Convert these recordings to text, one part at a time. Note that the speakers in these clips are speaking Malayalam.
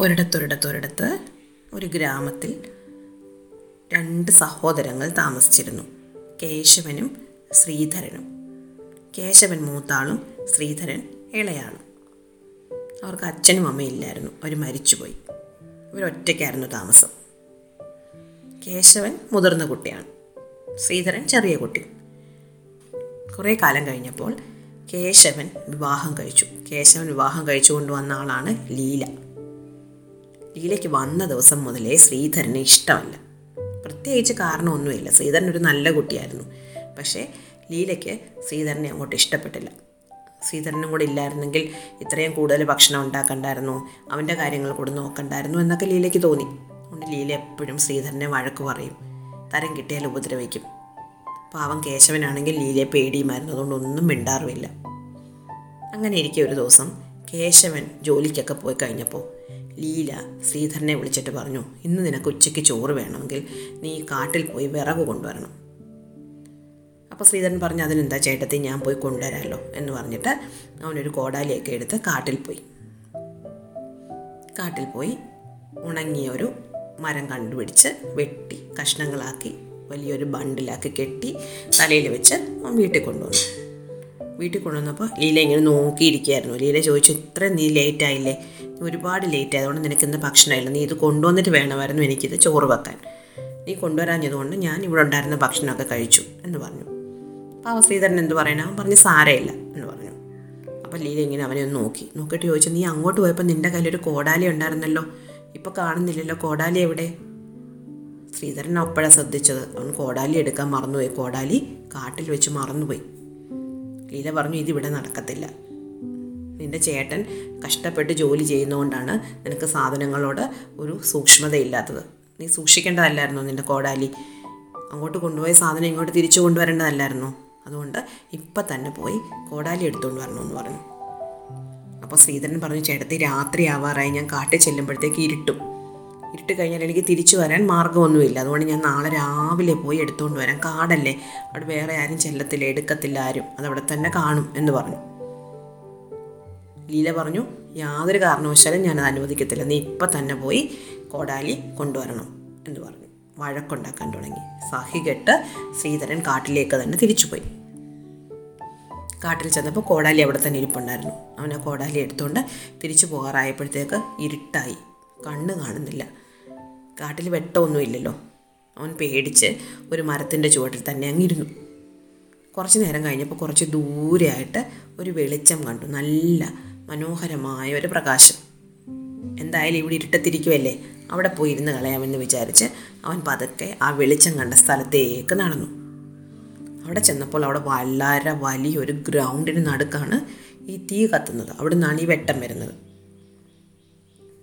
ഒരിടത്തൊരിടത്തൊരിടത്ത് ഒരു ഗ്രാമത്തിൽ രണ്ട് സഹോദരങ്ങൾ താമസിച്ചിരുന്നു. കേശവനും ശ്രീധരനും. കേശവൻ മൂത്താളും ശ്രീധരൻ ഇളയാളും. അവർക്ക് അച്ഛനും അമ്മയും ഇല്ലായിരുന്നു. അവർ മരിച്ചുപോയി. ഇവരൊറ്റയ്ക്കായിരുന്നു താമസം. കേശവൻ മുതിർന്ന കുട്ടിയാണ്. ശ്രീധരൻ ചെറിയ കുട്ടി. കുറേ കാലം കഴിഞ്ഞപ്പോൾ കേശവൻ വിവാഹം കഴിച്ചു. കേശവൻ വിവാഹം കഴിച്ചു കൊണ്ടുവന്ന ആളാണ് ലീല. ലീലയ്ക്ക് വന്ന ദിവസം മുതലേ ശ്രീധരനെ ഇഷ്ടമല്ല. പ്രത്യേകിച്ച് കാരണമൊന്നുമില്ല. ശ്രീധരൻ ഒരു നല്ല കുട്ടിയായിരുന്നു. പക്ഷേ ലീലയ്ക്ക് ശ്രീധരനെ അങ്ങോട്ട് ഇഷ്ടപ്പെട്ടില്ല. ശ്രീധരനും കൂടെ ഇല്ലായിരുന്നെങ്കിൽ ഇത്രയും കൂടുതൽ ഭക്ഷണം ഉണ്ടാക്കണ്ടായിരുന്നു അവന്റെ കാര്യങ്ങൾ കൂടെ നോക്കണ്ടായിരുന്നു എന്നൊക്കെ ലീലയ്ക്ക് തോന്നി. അതുകൊണ്ട് ലീല എപ്പോഴും ശ്രീധരനെ വഴക്ക് പറയും. തരം കിട്ടിയാൽ ഉപദ്രവിക്കും. പാവം കേശവനാണെങ്കിൽ ലീലയെ പേടിയുമായിരുന്നു. അതുകൊണ്ട് ഒന്നും മിണ്ടാറുമില്ല. അങ്ങനെ ഇരിക്കെ ഒരു ദിവസം കേശവൻ ജോലിക്കൊക്കെ പോയി കഴിഞ്ഞപ്പോൾ ലീല ശ്രീധരനെ വിളിച്ചിട്ട് പറഞ്ഞു ഇന്ന് നിനക്ക് ഉച്ചയ്ക്ക് ചോറ് വേണമെങ്കിൽ നീ കാട്ടിൽ പോയി വിറക് കൊണ്ടുവരണം. അപ്പോൾ ശ്രീധരൻ പറഞ്ഞു അതിനെന്താ ചേട്ടത്തി ഞാൻ പോയി കൊണ്ടുവരാമല്ലോ എന്ന് പറഞ്ഞിട്ട് അവനൊരു കോടാലിയൊക്കെ എടുത്ത് കാട്ടിൽ പോയി. കാട്ടിൽ പോയി ഉണങ്ങിയ ഒരു മരം കണ്ടുപിടിച്ച് വെട്ടി കഷ്ണങ്ങളാക്കി വലിയൊരു ബണ്ടിലാക്കി കെട്ടി തലയിൽ വെച്ച് വീട്ടിൽ കൊണ്ടുവന്നു. വീട്ടിൽ കൊണ്ടുവന്നപ്പോൾ ലീല ഇങ്ങനെ നോക്കിയിരിക്കുകയായിരുന്നു ലീല ചോദിച്ചു ഇത്ര നീ ലേറ്റ് ആയില്ലേ? ഒരുപാട് ലേറ്റ് ആയതുകൊണ്ട് നിനക്ക് ഇന്ന് ഭക്ഷണമായില്ല നീ ഇത് കൊണ്ടുവന്നിട്ട് വേണമായിരുന്നു എനിക്കിത് ചോറ് വെക്കാൻ. നീ കൊണ്ടുവരാഞ്ഞതുകൊണ്ട് ഞാൻ ഇവിടെ ഉണ്ടായിരുന്ന ഭക്ഷണമൊക്കെ കഴിച്ചു എന്ന് പറഞ്ഞു. അപ്പോൾ ശ്രീധരൻ എന്ത് പറയണം? അവൻ പറഞ്ഞ് സാരയില്ല എന്ന് പറഞ്ഞു. അപ്പോൾ ലീല ഇങ്ങനെ അവനെ ഒന്ന് നോക്കി. നോക്കിയിട്ട് ചോദിച്ചു നീ അങ്ങോട്ട് പോയപ്പോൾ നിന്റെ കയ്യിലൊരു കോടാലി ഉണ്ടായിരുന്നല്ലോ? ഇപ്പോൾ കാണുന്നില്ലല്ലോ കോടാലി എവിടെ? ശ്രീധരൻ അപ്പോഴാണ് ശ്രദ്ധിച്ചത്. അവൻ കോടാലി എടുക്കാൻ മറന്നുപോയി. കോടാലി കാട്ടിൽ വെച്ച് മറന്നുപോയി. ലീല പറഞ്ഞു ഇതിവിടെ നടക്കത്തില്ല. നിന്റെ ചേട്ടൻ കഷ്ടപ്പെട്ട് ജോലി ചെയ്യുന്നതുകൊണ്ടാണ് നിനക്ക് സാധനങ്ങളോട് ഒരു സൂക്ഷ്മതയില്ലാത്തത്. നീ സൂക്ഷിക്കേണ്ടതല്ലായിരുന്നോ നിന്റെ കോടാലി? അങ്ങോട്ട് കൊണ്ടുപോയ സാധനം ഇങ്ങോട്ട് തിരിച്ചു കൊണ്ടുവരേണ്ടതല്ലായിരുന്നോ? അതുകൊണ്ട് ഇപ്പം തന്നെ പോയി കോടാലി എടുത്തുകൊണ്ട് വരണമെന്ന് പറഞ്ഞു. അപ്പോൾ ശ്രീധരൻ പറഞ്ഞു ചേട്ടത്തി രാത്രി ആവാറായി. ഞാൻ കാട്ടിൽ ചെല്ലുമ്പോഴത്തേക്ക് ഇരുട്ടും. ഇരുട്ട് കഴിഞ്ഞാൽ എനിക്ക് തിരിച്ചു വരാൻ മാർഗമൊന്നുമില്ല. അതുകൊണ്ട് ഞാൻ നാളെ രാവിലെ പോയി എടുത്തുകൊണ്ട് വരാം. കാടല്ലേ? അവിടെ വേറെ ആരും ചെല്ലത്തില്ല എടുക്കത്തില്ല ആരും. അതവിടെ തന്നെ കാണും എന്ന് പറഞ്ഞു. ലീല പറഞ്ഞു യാതൊരു കാരണവശാലും ഞാനത് അനുവദിക്കത്തില്ല. നീ ഇപ്പം തന്നെ പോയി കോടാലി കൊണ്ടുവരണം എന്ന് പറഞ്ഞു. വഴക്കുണ്ടാക്കാൻ തുടങ്ങി. സഹി കെട്ട് ശ്രീധരൻ കാട്ടിലേക്ക് തന്നെ തിരിച്ചുപോയി. കാട്ടിൽ ചെന്നപ്പോൾ കോടാലി അവിടെ തന്നെ ഇരിപ്പുണ്ടായിരുന്നു. അവനെ കോടാലി എടുത്തുകൊണ്ട് തിരിച്ചു പോകാറായപ്പോഴത്തേക്ക് ഇരുട്ടായി. കണ്ണ് കാണുന്നില്ല. കാട്ടിൽ വെട്ടമൊന്നുമില്ലല്ലോ. അവൻ പേടിച്ച് ഒരു മരത്തിന്റെ ചുവട്ടിൽ തന്നെ അങ്ങിരുന്നു. കുറച്ച് നേരം കഴിഞ്ഞപ്പോൾ കുറച്ച് ദൂരെയായിട്ട് ഒരു വെളിച്ചം കണ്ടു. നല്ല മനോഹരമായ ഒരു പ്രകാശം. എന്തായാലും ഇവിടെ ഇരുട്ടത്തിരിക്കുമല്ലേ അവിടെ പോയി ഇരുന്ന് കളയാമെന്ന് വിചാരിച്ച് അവൻ പതുക്കെ ആ വെളിച്ചം കണ്ട സ്ഥലത്തേക്ക് നടന്നു. അവിടെ ചെന്നപ്പോൾ അവിടെ വളരെ വലിയൊരു ഗ്രൗണ്ടിന് നടുക്കാണ് ഈ തീ കത്തുന്നത്. അവിടെ നിന്നാണ് ഈ വെട്ടം വരുന്നത്.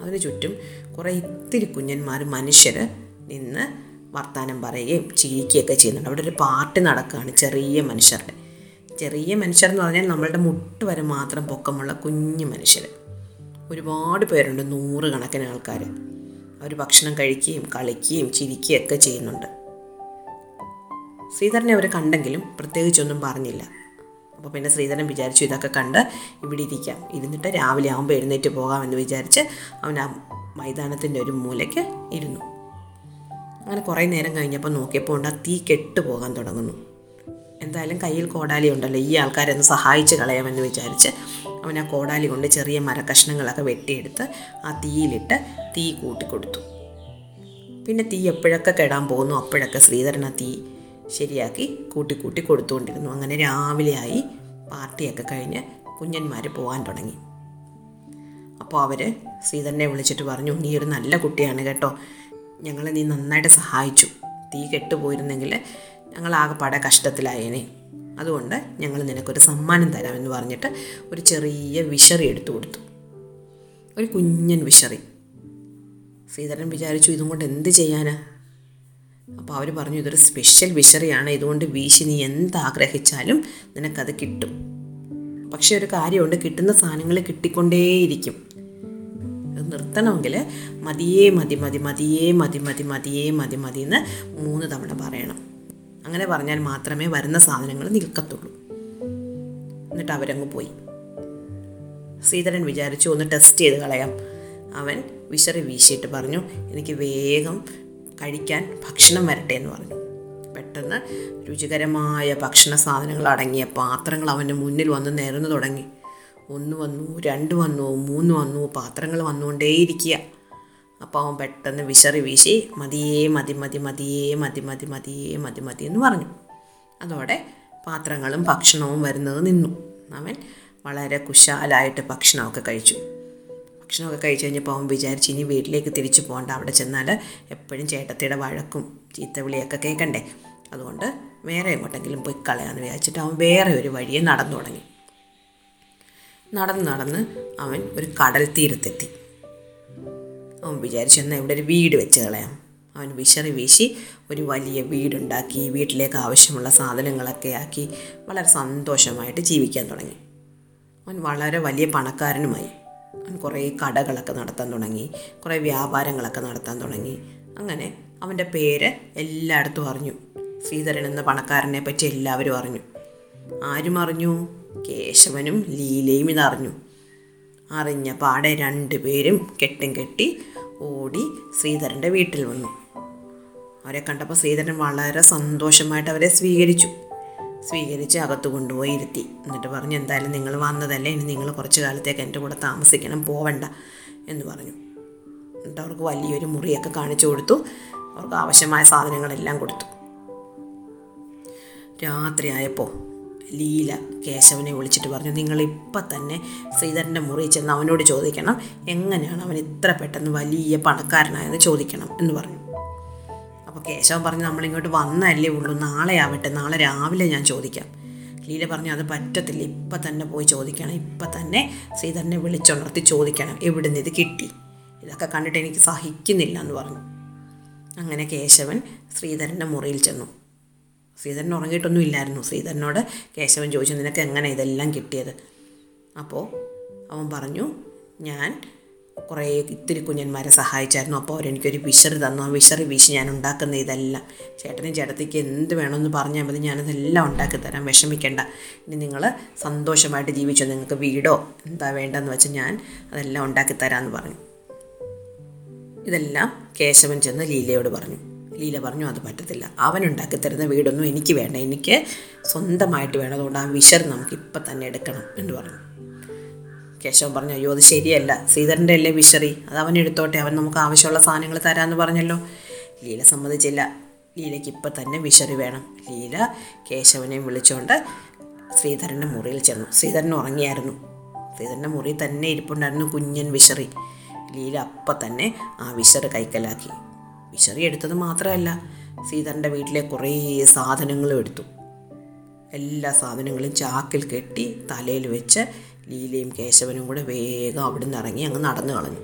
അതിന് ചുറ്റും കുറേ ഇത്തിരി കുഞ്ഞന്മാർ മനുഷ്യർ നിന്ന് വർത്തമാനം പറയുകയും ചിരിക്കുകയൊക്കെ ചെയ്യുന്നുണ്ട്. അവിടെ ഒരു പാർട്ടി നടക്കുകയാണ് ചെറിയ മനുഷ്യരുടെ. ചെറിയ മനുഷ്യർ എന്ന് പറഞ്ഞാൽ നമ്മളുടെ മുട്ട് വരെ മാത്രം പൊക്കമുള്ള കുഞ്ഞു മനുഷ്യർ ഒരുപാട് പേരുണ്ട് നൂറുകണക്കിന് ആൾക്കാർ അവർ ഭക്ഷണം കഴിക്കുകയും കളിക്കുകയും ചിരിക്കുകയൊക്കെ ചെയ്യുന്നുണ്ട്. ശ്രീധരനെ അവർ കണ്ടെങ്കിലും പ്രത്യേകിച്ചൊന്നും പറഞ്ഞില്ല. അപ്പോൾ പിന്നെ ശ്രീധരൻ വിചാരിച്ചു ഇതൊക്കെ കണ്ട് ഇവിടെ ഇരിക്കാം. ഇരുന്നിട്ട് രാവിലെ ആകുമ്പോൾ എഴുന്നേറ്റ് പോകാമെന്ന് വിചാരിച്ച് അവൻ ആ മൈതാനത്തിന്റെ ഒരു മൂലയ്ക്ക് ഇരുന്നു. അങ്ങനെ കുറേ നേരം കഴിഞ്ഞപ്പോൾ നോക്കിയപ്പോൾ ഉണ്ട് ആ തീ കെട്ട് പോകാൻ തുടങ്ങുന്നു. എന്തായാലും കയ്യിൽ കോടാലി ഉണ്ടല്ലോ ഈ ആൾക്കാരൊന്ന് സഹായിച്ച് കളയാമെന്ന് വിചാരിച്ച് അവൻ ആ കോടാലി കൊണ്ട് ചെറിയ മരക്കഷ്ണങ്ങളൊക്കെ വെട്ടിയെടുത്ത് ആ തീയിലിട്ട് തീ കൂട്ടിക്കൊടുത്തു. പിന്നെ തീ എപ്പോഴൊക്കെ കെടാൻ പോകുന്നു അപ്പോഴൊക്കെ ശ്രീധരൻ ആ തീ ശരിയാക്കി കൂട്ടി കൂട്ടി കൊടുത്തുകൊണ്ടിരുന്നു. അങ്ങനെ രാവിലെയായി പാർട്ടിയൊക്കെ കഴിഞ്ഞ് കുഞ്ഞന്മാർ പോകാൻ തുടങ്ങി. അപ്പോൾ അവർ ശ്രീധരനെ വിളിച്ചിട്ട് പറഞ്ഞു നീ ഒരു നല്ല കുട്ടിയാണ് കേട്ടോ. ഞങ്ങളെ നീ നന്നായിട്ട് സഹായിച്ചു. തീ കെട്ടുപോയിരുന്നെങ്കിൽ ഞങ്ങളാകെപ്പാടെ കഷ്ടത്തിലായേനെ. അതുകൊണ്ട് ഞങ്ങൾ നിനക്കൊരു സമ്മാനം തരാമെന്ന് പറഞ്ഞിട്ട് ഒരു ചെറിയ വിശറി എടുത്തു കൊടുത്തു. ഒരു കുഞ്ഞൻ വിശറി. ശ്രീധരൻ വിചാരിച്ചു ഇതും കൊണ്ട് എന്ത് ചെയ്യാനാ? അപ്പോൾ അവർ പറഞ്ഞു ഇതൊരു സ്പെഷ്യൽ വിശറിയാണ് ഇതുകൊണ്ട് വീശി നീ എന്താഗ്രഹിച്ചാലും നിനക്കത് കിട്ടും. പക്ഷെ ഒരു കാര്യമുണ്ട് കിട്ടുന്ന സാധനങ്ങൾ കിട്ടിക്കൊണ്ടേയിരിക്കും. നിർത്തണമെങ്കിൽ മതിയേ മതി മതി മതിയേ മതി മതി മതിയേ മതി മതി എന്ന് മൂന്ന് തവണ പറയണം. അങ്ങനെ പറഞ്ഞാൽ മാത്രമേ വരുന്ന സാധനങ്ങൾ നിൽക്കത്തുള്ളൂ. എന്നിട്ട് അവരങ്ങ് പോയി. ശ്രീധരൻ വിചാരിച്ചു ഒന്ന് ടെസ്റ്റ് ചെയ്ത് കളയാം. അവൻ വിശറി വീശിയിട്ട് പറഞ്ഞു എനിക്ക് വേഗം കഴിക്കാൻ ഭക്ഷണം വരട്ടെ എന്ന് പറഞ്ഞു. പെട്ടെന്ന് രുചികരമായ ഭക്ഷണ സാധനങ്ങൾ അടങ്ങിയ പാത്രങ്ങൾ അവന്റെ മുന്നിൽ വന്ന് നിരന്നു തുടങ്ങി. ഒന്ന് വന്നു രണ്ട് വന്നു മൂന്ന് വന്നു പാത്രങ്ങൾ വന്നുകൊണ്ടേയിരിക്കുക. അപ്പോൾ അവൻ പെട്ടെന്ന് വിശറി വീശി മതിയേ മതി മതി മതിയേ മതി മതി മതിയേ മതി മതി എന്ന് പറഞ്ഞു. അതോടെ പാത്രങ്ങളും ഭക്ഷണവും വരുന്നത് നിന്നു. അവൻ വളരെ കുശാലായിട്ട് ഭക്ഷണമൊക്കെ കഴിച്ചു. ഭക്ഷണമൊക്കെ കഴിച്ച് കഴിഞ്ഞപ്പോൾ അവൻ വിചാരിച്ച് ഇനി വീട്ടിലേക്ക് തിരിച്ചു പോകണ്ട അവിടെ ചെന്നാൽ എപ്പോഴും ചേട്ടത്തിയുടെ വഴക്കും ചീത്തവിളിയൊക്കെ കേൾക്കണ്ടേ? അതുകൊണ്ട് വേറെ എങ്ങോട്ടെങ്കിലും പോയി കളയാമെന്ന് വിചാരിച്ചിട്ട് അവൻ വേറെ ഒരു വഴിയെ നടന്നു തുടങ്ങി. നടന്ന് നടന്ന് അവൻ ഒരു കടൽ തീരത്തെത്തി. അവൻ വിചാരിച്ചു എന്നാൽ ഇവിടെ ഒരു വീട് വെച്ച് കളയാം. അവൻ വിശറി വീശി ഒരു വലിയ വീടുണ്ടാക്കി വീട്ടിലേക്ക് ആവശ്യമുള്ള സാധനങ്ങളൊക്കെ ആക്കി വളരെ സന്തോഷമായിട്ട് ജീവിക്കാൻ തുടങ്ങി. അവൻ വളരെ വലിയ പണക്കാരനുമായി. കുറേ കടകളൊക്കെ നടത്താൻ തുടങ്ങി കുറേ വ്യാപാരങ്ങളൊക്കെ നടത്താൻ തുടങ്ങി. അങ്ങനെ അവന്റെ പേര് എല്ലായിടത്തും അറിഞ്ഞു. ശ്രീധരൻ എന്ന പണക്കാരനെ പറ്റി എല്ലാവരും അറിഞ്ഞു. ആരും അറിഞ്ഞു. കേശവനും ലീലയും ഇതറിഞ്ഞു. അറിഞ്ഞ പാടെ രണ്ടുപേരും കെട്ടും കെട്ടി ഓടി ശ്രീധരന്റെ വീട്ടിൽ വന്നു. അവരെ കണ്ടപ്പോൾ ശ്രീധരൻ വളരെ സന്തോഷമായിട്ട് അവരെ സ്വീകരിച്ചു. സ്വീകരിച്ച് അകത്ത് കൊണ്ടുപോയി ഇരുത്തി. എന്നിട്ട് പറഞ്ഞു എന്തായാലും നിങ്ങൾ വന്നതല്ലേ? ഇനി നിങ്ങൾ കുറച്ച് കാലത്തേക്ക് എന്റെ കൂടെ താമസിക്കണം പോവണ്ട എന്ന് പറഞ്ഞു. എന്നിട്ട് അവർക്ക് വലിയൊരു മുറിയൊക്കെ കാണിച്ചു കൊടുത്തു. അവർക്ക് ആവശ്യമായ സാധനങ്ങളെല്ലാം കൊടുത്തു. രാത്രിയായപ്പോൾ ലീല കേശവനെ വിളിച്ചിട്ട് പറഞ്ഞു നിങ്ങൾ ഇപ്പം തന്നെ ശ്രീധരന്റെ മുറി ചെന്ന് അവനോട് ചോദിക്കണം. എങ്ങനെയാണ് അവൻ ഇത്ര പെട്ടെന്ന് വലിയ പണക്കാരനായെന്ന് ചോദിക്കണം എന്ന് പറഞ്ഞു. അപ്പോൾ കേശവൻ പറഞ്ഞു നമ്മളിങ്ങോട്ട് വന്നല്ലേ ഉള്ളൂ നാളെ ആവട്ടെ നാളെ രാവിലെ ഞാൻ ചോദിക്കാം. ലീല പറഞ്ഞു അത് പറ്റത്തില്ല ഇപ്പം തന്നെ പോയി ചോദിക്കണം ഇപ്പം തന്നെ ശ്രീധരനെ വിളിച്ചുണർത്തി ചോദിക്കണം എവിടുന്ന് ഇത് കിട്ടി? ഇതൊക്കെ കണ്ടിട്ട് എനിക്ക് സഹിക്കുന്നില്ല എന്ന് പറഞ്ഞു. അങ്ങനെ കേശവൻ ശ്രീധരന്റെ മുറിയിൽ ചെന്നു. ശ്രീധരൻ ഉറങ്ങിയിട്ടൊന്നും ഇല്ലായിരുന്നു. ശ്രീധരനോട് കേശവൻ ചോദിച്ചു നിനക്ക് എങ്ങനെ ഇതെല്ലാം കിട്ടിയത്? അപ്പോൾ അവൻ പറഞ്ഞു ഞാൻ കുറേ ഇത്തിരി കുഞ്ഞന്മാരെ സഹായിച്ചായിരുന്നു. അപ്പോൾ അവരെനിക്കൊരു വിശറി തന്നു. ആ വിശറി വീശി ഞാൻ ഉണ്ടാക്കുന്ന ഇതെല്ലാം. ചേട്ടനും ചേട്ടത്തിക്ക് എന്ത് വേണമെന്ന് പറഞ്ഞാൽ മതി. ഞാനതെല്ലാം ഉണ്ടാക്കി തരാം. വിഷമിക്കേണ്ട. ഇനി നിങ്ങൾ സന്തോഷമായിട്ട് ജീവിച്ചോ? നിങ്ങൾക്ക് വീടോ എന്താ വേണ്ടതെന്ന് വെച്ചാൽ ഞാൻ അതെല്ലാം ഉണ്ടാക്കി തരാമെന്ന് പറഞ്ഞു. ഇതെല്ലാം കേശവൻ ചെന്ന് ലീലയോട് പറഞ്ഞു. ലീല പറഞ്ഞു അത് പറ്റത്തില്ല. അവൻ ഉണ്ടാക്കി തരുന്ന വീടൊന്നും എനിക്ക് വേണ്ട. എനിക്ക് സ്വന്തമായിട്ട് വേണം. അതുകൊണ്ട് ആ വിശർ നമുക്ക് ഇപ്പം തന്നെ എടുക്കണം എന്ന് പറഞ്ഞു. കേശവൻ പറഞ്ഞു അയ്യോ അത് ശരിയല്ല. ശ്രീധരന്റെ അല്ലേ വിശറി. അത് അവൻ എടുത്തോട്ടെ. അവൻ നമുക്ക് ആവശ്യമുള്ള സാധനങ്ങൾ തരാമെന്ന് പറഞ്ഞല്ലോ. ലീല സമ്മതിച്ചില്ല. ലീലയ്ക്ക് ഇപ്പം തന്നെ വിശറി വേണം. ലീല കേശവനെ വിളിച്ചുകൊണ്ട് ശ്രീധരന്റെ മുറിയിൽ ചെന്നു. ശ്രീധരൻ ഉറങ്ങിയായിരുന്നു. ശ്രീധരന്റെ മുറിയിൽ തന്നെ ഇരിപ്പുണ്ടായിരുന്നു കുഞ്ഞൻ വിശറി. ലീല അപ്പം തന്നെ ആ വിശറ് കൈക്കലാക്കി. വിശറി എടുത്തത് മാത്രമല്ല ശ്രീധരന്റെ വീട്ടിലെ കുറേ സാധനങ്ങളും എടുത്തു. എല്ലാ സാധനങ്ങളും ചാക്കിൽ കെട്ടി തലയിൽ വെച്ച് ലീലയും കേശവനും കൂടെ വേഗം അവിടുന്ന് ഇറങ്ങി അങ്ങ് നടന്നു കളഞ്ഞു.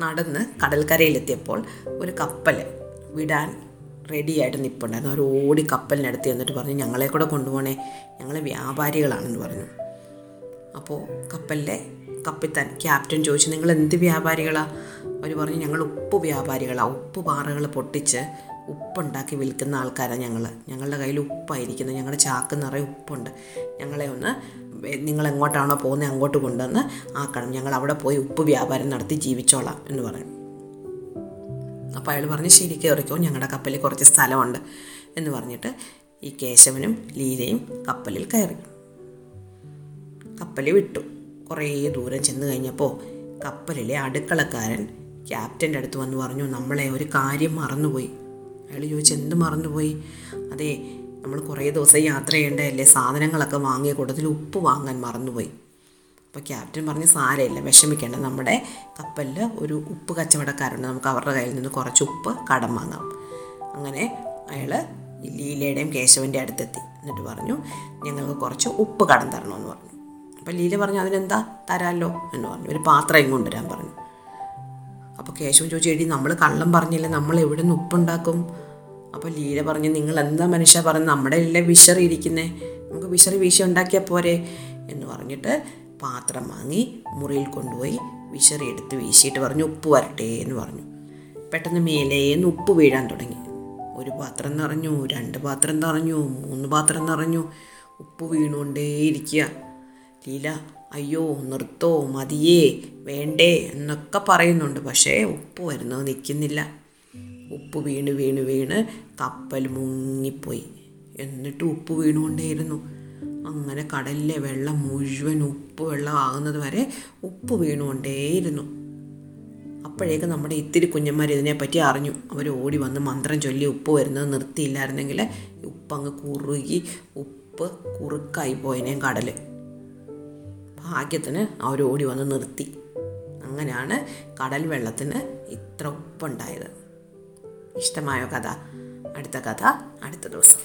നടന്ന് കടൽക്കരയിലെത്തിയപ്പോൾ ഒരു കപ്പൽ വിടാൻ റെഡിയായിട്ട് നിൽപ്പുണ്ടായിരുന്നു അവർ ഓടി കപ്പലിനടുത്ത് എന്നിട്ട് പറഞ്ഞു ഞങ്ങളെ കൂടെ കൊണ്ടുപോകണേ ഞങ്ങൾ വ്യാപാരികളാണെന്ന് പറഞ്ഞു. അപ്പോൾ കപ്പലിലെ കപ്പിത്താൻ ക്യാപ്റ്റൻ ചോദിച്ചു നിങ്ങൾ എന്ത് വ്യാപാരികളാണ് അവർ പറഞ്ഞു ഞങ്ങൾ ഉപ്പ് വ്യാപാരികളാണ് ഉപ്പ് പാറകൾ പൊട്ടിച്ച് ഉപ്പുണ്ടാക്കി വിൽക്കുന്ന ആൾക്കാരാണ് ഞങ്ങൾ ഞങ്ങളുടെ കയ്യിൽ ഉപ്പായിരിക്കുന്നത് ഞങ്ങളുടെ ചാക്ക് നിറയെ ഉപ്പുണ്ട്. ഞങ്ങളെ ഒന്ന് നിങ്ങൾ എങ്ങോട്ടാണോ പോകുന്നത് അങ്ങോട്ട് കൊണ്ടുവന്ന് ആക്കണം ഞങ്ങൾ അവിടെ പോയി ഉപ്പ് വ്യാപാരം നടത്തി ജീവിച്ചോളാം എന്ന് പറഞ്ഞു അപ്പോൾ അയാൾ പറഞ്ഞ് ശരി കയറിക്കോ ഞങ്ങളുടെ കപ്പലിൽ കുറച്ച് സ്ഥലമുണ്ട് എന്ന് പറഞ്ഞിട്ട് ഈ കേശവനും ലീലയും കപ്പലിൽ കയറി. കപ്പൽ വിട്ടു. കുറേ ദൂരം ചെന്ന് കഴിഞ്ഞപ്പോൾ കപ്പലിലെ അടുക്കളക്കാരൻ ക്യാപ്റ്റന്റെ അടുത്ത് വന്ന് പറഞ്ഞു നമ്മളെ ഒരു കാര്യം മറന്നുപോയി. അയാൾ ചോദിച്ചു എന്ത് മറന്നുപോയി? അതെ നമ്മൾ കുറേ ദിവസം യാത്ര ചെയ്യേണ്ടതല്ലേ സാധനങ്ങളൊക്കെ വാങ്ങിയ കൂട്ടത്തിൽ ഉപ്പ് വാങ്ങാൻ മറന്നുപോയി. അപ്പോൾ ക്യാപ്റ്റൻ പറഞ്ഞ് സാരമില്ല വിഷമിക്കേണ്ട. നമ്മുടെ കപ്പലിൽ ഒരു ഉപ്പ് കച്ചവടക്കാരുണ്ട്. നമുക്ക് അവരുടെ കയ്യിൽ നിന്ന് കുറച്ച് ഉപ്പ് കടം വാങ്ങാം. അങ്ങനെ അയാൾ ലീലയുടെയും കേശവന്റെ അടുത്തെത്തി. എന്നിട്ട് പറഞ്ഞു ഞങ്ങൾക്ക് കുറച്ച് ഉപ്പ് കടം തരണമെന്ന് പറഞ്ഞു. അപ്പോൾ ലീല പറഞ്ഞു അതിനെന്താ തരാമല്ലോ എന്ന് പറഞ്ഞു. ഒരു പാത്രം കൊണ്ടുവരാൻ പറഞ്ഞു. അപ്പോൾ കേശവൻ ചോദിച്ചു എടി നമ്മൾ കള്ളം പറഞ്ഞില്ല? നമ്മൾ എവിടെ നിന്ന് ഉപ്പുണ്ടാക്കും അപ്പോൾ ലീല പറഞ്ഞു നിങ്ങൾ എന്താ മനുഷ്യ പറഞ്ഞു നമ്മുടെ എല്ലാം വിശറി ഇരിക്കുന്നേ. നമുക്ക് വിശറി വീശി ഉണ്ടാക്കിയാൽ പോരെ. എന്ന് പറഞ്ഞിട്ട് പാത്രം വാങ്ങി മുറിയിൽ കൊണ്ടുപോയി വിശറി എടുത്ത് വീശിയിട്ട് പറഞ്ഞു ഉപ്പ് വരട്ടെ എന്ന് പറഞ്ഞു. പെട്ടെന്ന് മേലേന്ന് ഉപ്പ് വീഴാൻ തുടങ്ങി. ഒരു പാത്രം നിറഞ്ഞു രണ്ട് പാത്രം നിറഞ്ഞു മൂന്ന് പാത്രം നിറഞ്ഞു. ഉപ്പ് വീണുകൊണ്ടേയിരിക്കുക. ലീല അയ്യോ നിർത്തോ മതിയേ വേണ്ടേ എന്നൊക്കെ പറയുന്നുണ്ട്. പക്ഷേ ഉപ്പ് വരുന്നത് നിൽക്കുന്നില്ല. ഉപ്പ് വീണ് വീണ് വീണ് കപ്പൽ മുങ്ങിപ്പോയി. എന്നിട്ട് ഉപ്പ് വീണുകൊണ്ടേയിരുന്നു. അങ്ങനെ കടലിലെ വെള്ളം മുഴുവൻ ഉപ്പ് വെള്ളമാകുന്നത് വരെ ഉപ്പ് വീണുകൊണ്ടേയിരുന്നു. അപ്പോഴേക്ക് നമ്മുടെ ഇത്തിരി കുഞ്ഞന്മാർ ഇതിനെപ്പറ്റി അറിഞ്ഞു. അവർ ഓടി വന്ന് മന്ത്രം ചൊല്ലി ഉപ്പ് വരുന്നത് നിർത്തിയില്ലായിരുന്നെങ്കിൽ ഉപ്പ് അങ്ങ് കുറുകി ഉപ്പ് കുറുക്കായി പോയനേം കടൽ ഭാഗ്യത്തിന് അവർ ഓടി വന്ന് നിർത്തി. അങ്ങനെയാണ് കടൽ വെള്ളത്തിന് ഇത്ര ഉപ്പുണ്ടായത്. ഇഷ്ടമായോ കഥ അടുത്ത കഥ അടുത്ത ദിവസം